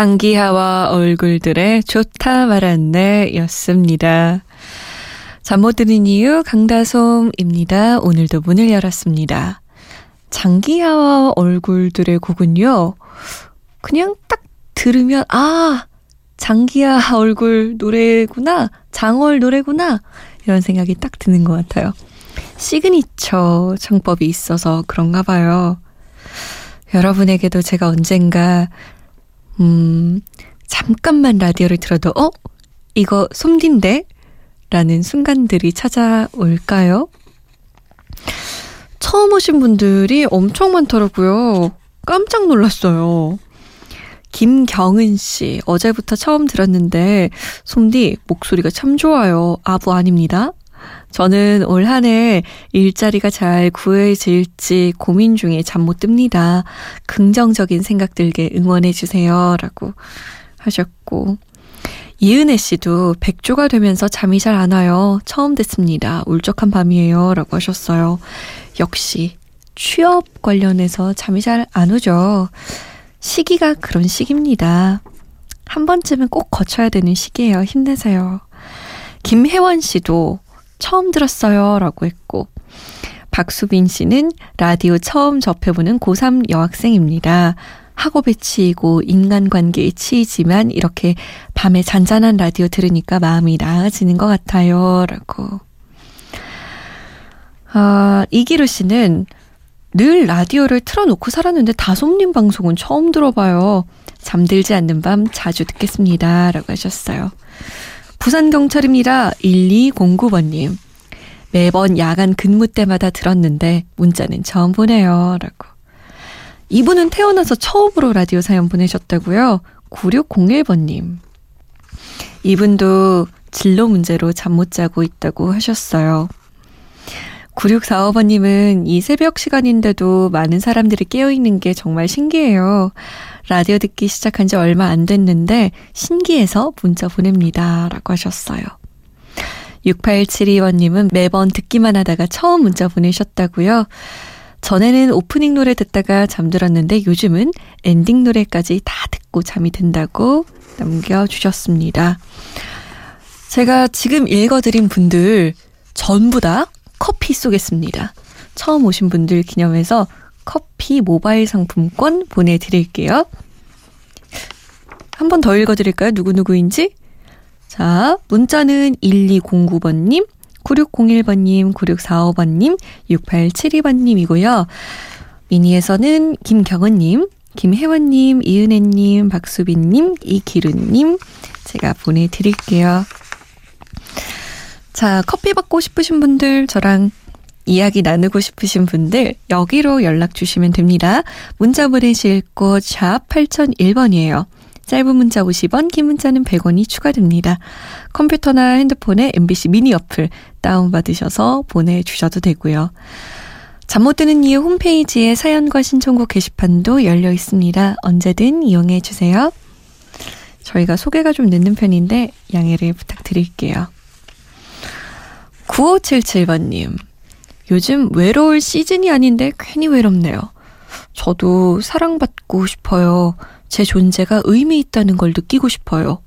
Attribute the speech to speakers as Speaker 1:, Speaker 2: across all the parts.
Speaker 1: 장기하와 얼굴들의 좋다 말았네 였습니다. 잠 못 드는 이유 강다솜입니다. 오늘도 문을 열었습니다. 장기하와 얼굴들의 곡은요. 그냥 딱 들으면 아 장기하 얼굴 노래구나 장얼 노래구나 이런 생각이 딱 드는 것 같아요. 시그니처 창법이 있어서 그런가 봐요. 여러분에게도 제가 언젠가 음, 잠깐만 라디오를 들어도, 어? 이거 솜딘데? 라는 순간들이 찾아올까요? 처음 오신 분들이 엄청 많더라고요. 깜짝 놀랐어요. 김경은 씨, 어제부터 처음 들었는데, 솜디, 목소리가 참 좋아요. 아부 아닙니다. 저는 올 한 해 일자리가 잘 구해질지 고민 중에 잠 못 듭니다. 긍정적인 생각 들게 응원해주세요. 라고 하셨고. 이은혜 씨도 백조가 되면서 잠이 잘 안 와요. 처음 됐습니다. 울적한 밤이에요. 라고 하셨어요. 역시 취업 관련해서 잠이 잘 안 오죠. 시기가 그런 시기입니다. 한 번쯤은 꼭 거쳐야 되는 시기예요. 힘내세요. 김혜원 씨도 처음 들었어요. 라고 했고, 박수빈 씨는 라디오 처음 접해보는 고3 여학생입니다. 학업에 치이고 인간관계에 치이지만 이렇게 밤에 잔잔한 라디오 들으니까 마음이 나아지는 것 같아요. 라고. 아, 이기루 씨는 늘 라디오를 틀어놓고 살았는데 다솜님 방송은 처음 들어봐요. 잠들지 않는 밤 자주 듣겠습니다. 라고 하셨어요. 부산경찰입니다. 1209번님. 매번 야간 근무 때마다 들었는데 문자는 처음 보내요. 라고. 이분은 태어나서 처음으로 라디오 사연 보내셨다고요? 9601번님. 이분도 진로 문제로 잠 못 자고 있다고 하셨어요. 9645번님은 이 새벽 시간인데도 많은 사람들이 깨어있는 게 정말 신기해요. 라디오 듣기 시작한 지 얼마 안 됐는데 신기해서 문자 보냅니다. 라고 하셨어요. 6872번님은 매번 듣기만 하다가 처음 문자 보내셨다고요. 전에는 오프닝 노래 듣다가 잠들었는데 요즘은 엔딩 노래까지 다 듣고 잠이 든다고 남겨주셨습니다. 제가 지금 읽어드린 분들 전부 다 커피 쏘겠습니다. 처음 오신 분들 기념해서 커피 모바일 상품권 보내드릴게요. 한 번 더 읽어드릴까요? 누구누구인지? 자, 문자는 1209번님, 9601번님, 9645번님, 6872번님이고요. 미니에서는 김경은님, 김혜원님, 이은혜님, 박수빈님, 이기run님 제가 보내드릴게요. 자, 커피 받고 싶으신 분들, 저랑 이야기 나누고 싶으신 분들, 여기로 연락 주시면 됩니다. 문자 보내실 곳, 샵 8001번이에요. 짧은 문자 50원, 긴 문자는 100원이 추가됩니다. 컴퓨터나 핸드폰에 MBC 미니 어플 다운받으셔서 보내주셔도 되고요. 잠 못 드는 이유 홈페이지에 사연과 신청곡 게시판도 열려 있습니다. 언제든 이용해 주세요. 저희가 소개가 좀 늦는 편인데 양해를 부탁드릴게요. 9577번님. 요즘 외로울 시즌이 아닌데 괜히 외롭네요. 저도 사랑받고 싶어요. 제 존재가 의미 있다는 걸 느끼고 싶어요.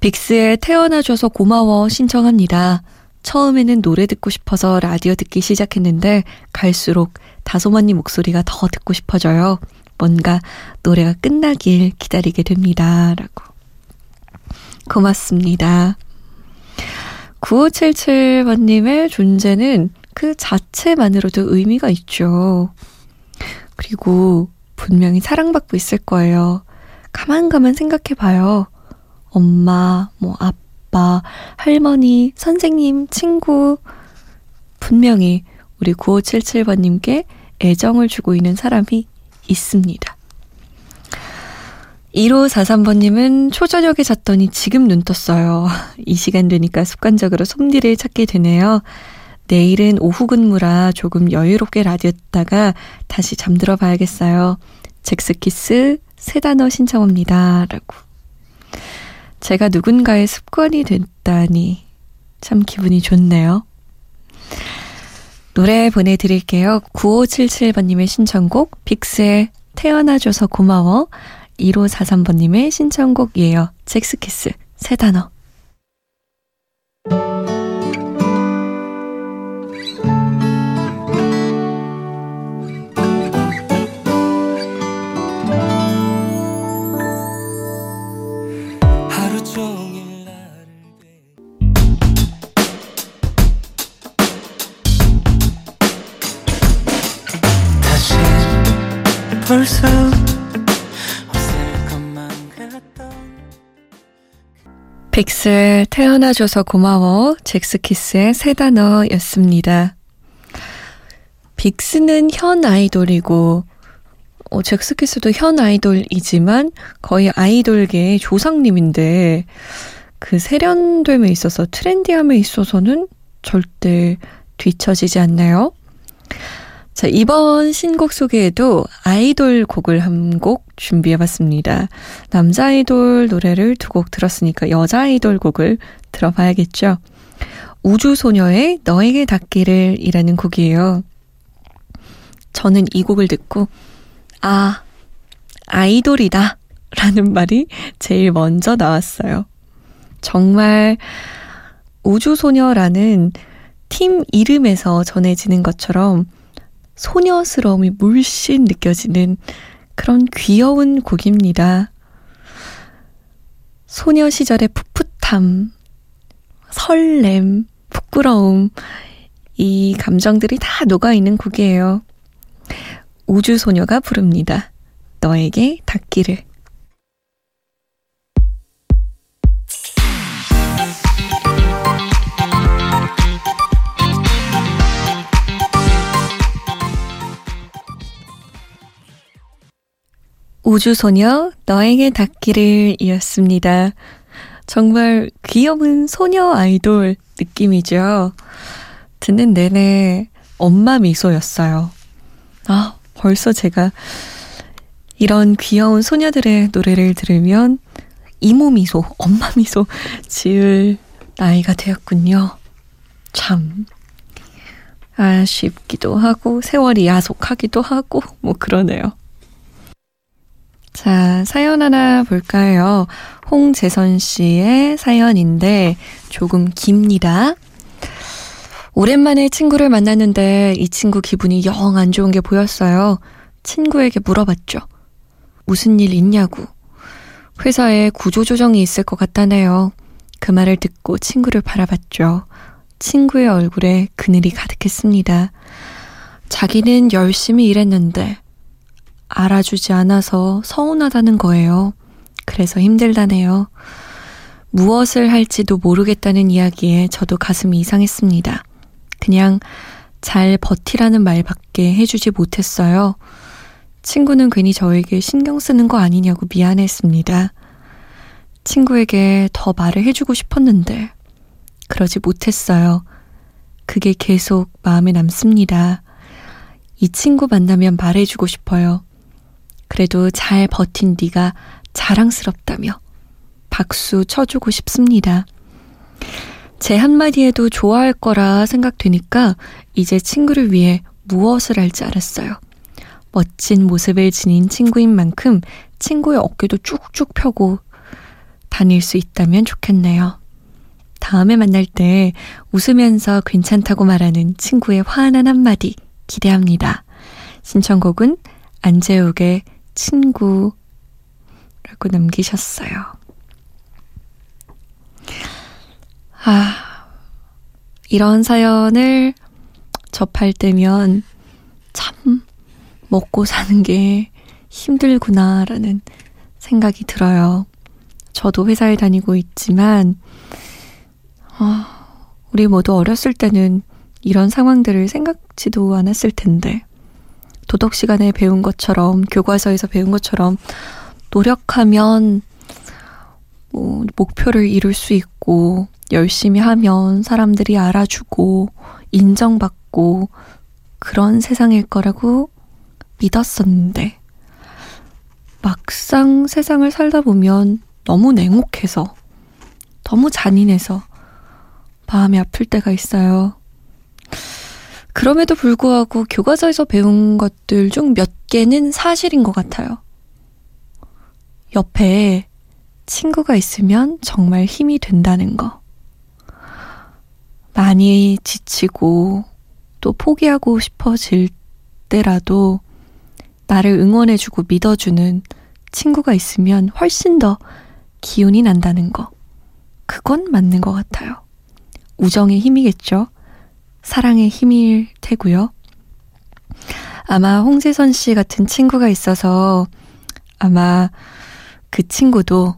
Speaker 1: 빅스에 태어나줘서 고마워 신청합니다. 처음에는 노래 듣고 싶어서 라디오 듣기 시작했는데 갈수록 다솜언니 목소리가 더 듣고 싶어져요. 뭔가 노래가 끝나길 기다리게 됩니다. 라고. 고맙습니다. 9577번님의 존재는 그 자체만으로도 의미가 있죠. 그리고 분명히 사랑받고 있을 거예요. 가만가만 생각해 봐요. 엄마, 뭐, 아빠, 할머니, 선생님, 친구. 분명히 우리 9577번님께 애정을 주고 있는 사람이 있습니다. 1543번님은 초저녁에 잤더니 지금 눈 떴어요. 이 시간 되니까 습관적으로 솜디를 찾게 되네요. 내일은 오후 근무라 조금 여유롭게 라디오 듣다가 다시 잠들어 봐야겠어요. 잭스키스 세 단어 신청합니다. 라고. 제가 누군가의 습관이 됐다니 참 기분이 좋네요. 노래 보내드릴게요. 9577번님의 신청곡 빅스의 태어나줘서 고마워 1543번님의 신청곡이에요. 잭스키스 세 단어 빅스의 태어나줘서 고마워 잭스키스의 세 단어였습니다. 빅스는 현 아이돌이고 어, 잭스키스도 현 아이돌이지만 거의 아이돌계의 조상님인데 그 세련됨에 있어서 트렌디함에 있어서는 절대 뒤처지지 않나요? 자, 이번 신곡 소개에도 아이돌 곡을 한 곡 준비해봤습니다. 남자 아이돌 노래를 두 곡 들었으니까 여자 아이돌 곡을 들어봐야겠죠. 우주소녀의 너에게 닿기를 이라는 곡이에요. 저는 이 곡을 듣고, 아, 아이돌이다. 라는 말이 제일 먼저 나왔어요. 정말 우주소녀라는 팀 이름에서 전해지는 것처럼 소녀스러움이 물씬 느껴지는 그런 귀여운 곡입니다. 소녀 시절의 풋풋함, 설렘, 부끄러움, 이 감정들이 다 녹아있는 곡이에요. 우주소녀가 부릅니다. 너에게 닿기를. 우주소녀 너에게 닿기를 이었습니다. 정말 귀여운 소녀 아이돌 느낌이죠. 듣는 내내 엄마 미소였어요. 아, 벌써 제가 이런 귀여운 소녀들의 노래를 들으면 이모 미소, 엄마 미소 지을 나이가 되었군요. 참. 아쉽기도 하고, 세월이 야속하기도 하고, 뭐 그러네요. 자, 사연 하나 볼까요? 홍재선 씨의 사연인데 조금 깁니다. 오랜만에 친구를 만났는데 이 친구 기분이 영 안 좋은 게 보였어요. 친구에게 물어봤죠. 무슨 일 있냐고. 회사에 구조조정이 있을 것 같다네요. 그 말을 듣고 친구를 바라봤죠. 친구의 얼굴에 그늘이 가득했습니다. 자기는 열심히 일했는데 알아주지 않아서 서운하다는 거예요. 그래서 힘들다네요. 무엇을 할지도 모르겠다는 이야기에 저도 가슴이 이상했습니다. 그냥 잘 버티라는 말밖에 해주지 못했어요. 친구는 괜히 저에게 신경 쓰는 거 아니냐고 미안했습니다. 친구에게 더 말을 해주고 싶었는데, 그러지 못했어요. 그게 계속 마음에 남습니다. 이 친구 만나면 말해주고 싶어요. 그래도 잘 버틴 네가 자랑스럽다며 박수 쳐주고 싶습니다. 제 한마디에도 좋아할 거라 생각되니까 이제 친구를 위해 무엇을 할지 알았어요. 멋진 모습을 지닌 친구인 만큼 친구의 어깨도 쭉쭉 펴고 다닐 수 있다면 좋겠네요. 다음에 만날 때 웃으면서 괜찮다고 말하는 친구의 화한 한마디 기대합니다. 신청곡은 안재욱의 친구라고 남기셨어요. 아, 이런 사연을 접할 때면 참 먹고 사는 게 힘들구나라는 생각이 들어요. 저도 회사에 다니고 있지만, 어, 우리 모두 어렸을 때는 이런 상황들을 생각지도 않았을 텐데. 도덕 시간에 배운 것처럼, 교과서에서 배운 것처럼, 노력하면, 뭐, 목표를 이룰 수 있고, 열심히 하면 사람들이 알아주고, 인정받고, 그런 세상일 거라고 믿었었는데, 막상 세상을 살다 보면 너무 냉혹해서, 너무 잔인해서, 마음이 아플 때가 있어요. 그럼에도 불구하고 교과서에서 배운 것들 중 몇 개는 사실인 것 같아요. 옆에 친구가 있으면 정말 힘이 된다는 거. 많이 지치고 또 포기하고 싶어질 때라도 나를 응원해주고 믿어주는 친구가 있으면 훨씬 더 기운이 난다는 거. 그건 맞는 것 같아요. 우정의 힘이겠죠. 사랑의 힘일 테고요. 아마 홍재선 씨 같은 친구가 있어서 아마 그 친구도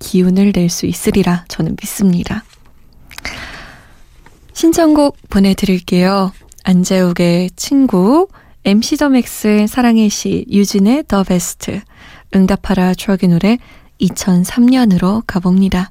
Speaker 1: 기운을 낼 수 있으리라 저는 믿습니다. 신청곡 보내드릴게요. 안재욱의 친구, MC 더 맥스의 사랑의 시, 유진의 더 베스트, 응답하라 추억의 노래 2003년으로 가봅니다.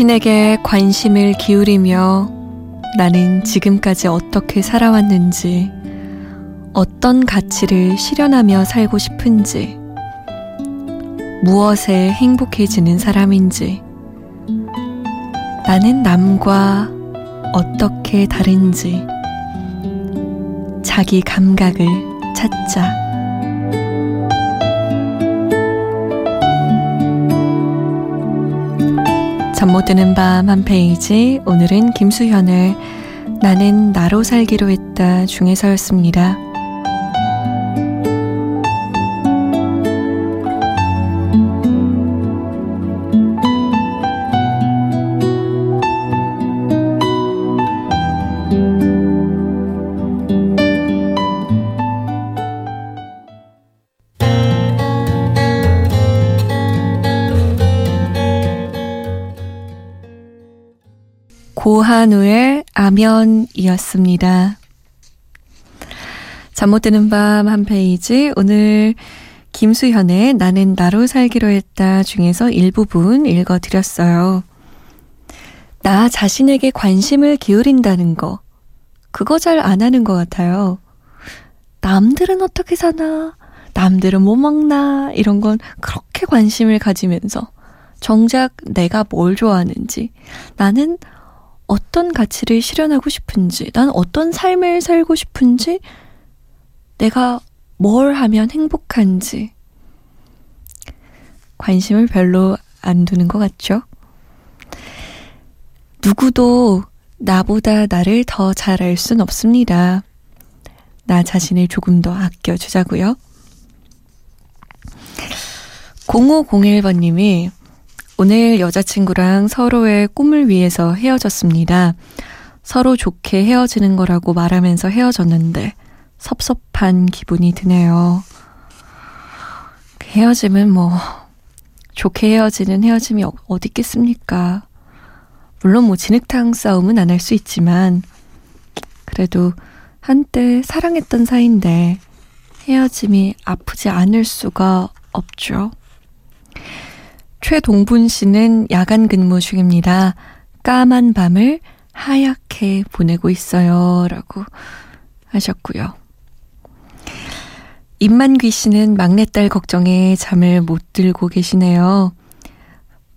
Speaker 1: 자신에게 관심을 기울이며 나는 지금까지 어떻게 살아왔는지, 어떤 가치를 실현하며 살고 싶은지, 무엇에 행복해지는 사람인지, 나는 남과 어떻게 다른지, 자기 감각을 찾자. 잠 못 드는 밤 한 페이지 오늘은 김수현의 나는 나로 살기로 했다 중에서였습니다. 고한우의 아면이었습니다. 잠 못 드는 밤 한 페이지 오늘 김수현의 나는 나로 살기로 했다 중에서 일부분 읽어드렸어요. 나 자신에게 관심을 기울인다는 거 그거 잘 안 하는 것 같아요. 남들은 어떻게 사나 남들은 뭐 먹나 이런 건 그렇게 관심을 가지면서 정작 내가 뭘 좋아하는지 나는 어떤 가치를 실현하고 싶은지, 난 어떤 삶을 살고 싶은지, 내가 뭘 하면 행복한지, 관심을 별로 안 두는 것 같죠? 누구도 나보다 나를 더 잘 알 순 없습니다. 나 자신을 조금 더 아껴주자고요. 0501번님이 오늘 여자친구랑 서로의 꿈을 위해서 헤어졌습니다. 서로 좋게 헤어지는 거라고 말하면서 헤어졌는데 섭섭한 기분이 드네요. 헤어짐은 뭐 좋게 헤어지는 헤어짐이 어디 있겠습니까? 물론 뭐 진흙탕 싸움은 안 할 수 있지만 그래도 한때 사랑했던 사이인데 헤어짐이 아프지 않을 수가 없죠. 최동분 씨는 야간 근무 중입니다. 까만 밤을 하얗게 보내고 있어요. 라고 하셨고요. 임만귀 씨는 막내딸 걱정에 잠을 못 들고 계시네요.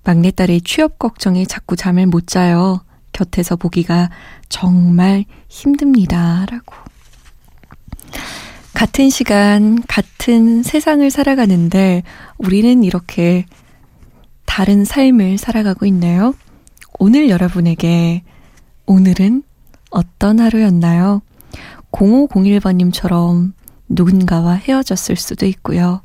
Speaker 1: 막내딸의 취업 걱정에 자꾸 잠을 못 자요. 곁에서 보기가 정말 힘듭니다. 라고. 같은 시간, 같은 세상을 살아가는데 우리는 이렇게 다른 삶을 살아가고 있네요. 오늘 여러분에게 오늘은 어떤 하루였나요? 0501번님처럼 누군가와 헤어졌을 수도 있고요.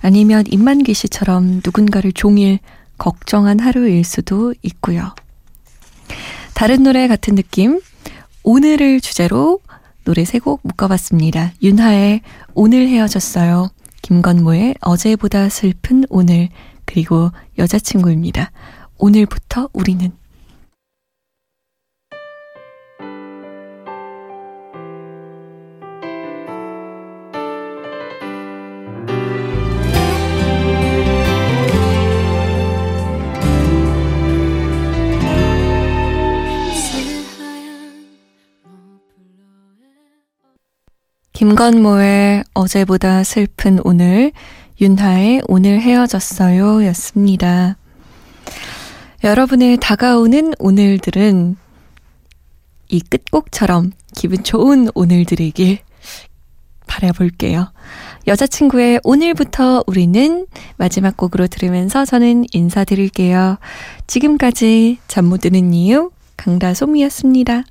Speaker 1: 아니면 임만기 씨처럼 누군가를 종일 걱정한 하루일 수도 있고요. 다른 노래 같은 느낌? 오늘을 주제로 노래 세 곡 묶어봤습니다. 윤하의 오늘 헤어졌어요. 김건모의 어제보다 슬픈 오늘, 그리고 여자친구입니다. 오늘부터 우리는 김건모의 어제보다 슬픈 오늘, 윤하의 오늘 헤어졌어요 였습니다. 여러분의 다가오는 오늘들은 이 끝곡처럼 기분 좋은 오늘들이길 바라볼게요. 여자친구의 오늘부터 우리는 마지막 곡으로 들으면서 저는 인사드릴게요. 지금까지 잠 못 드는 이유 강다솜이었습니다.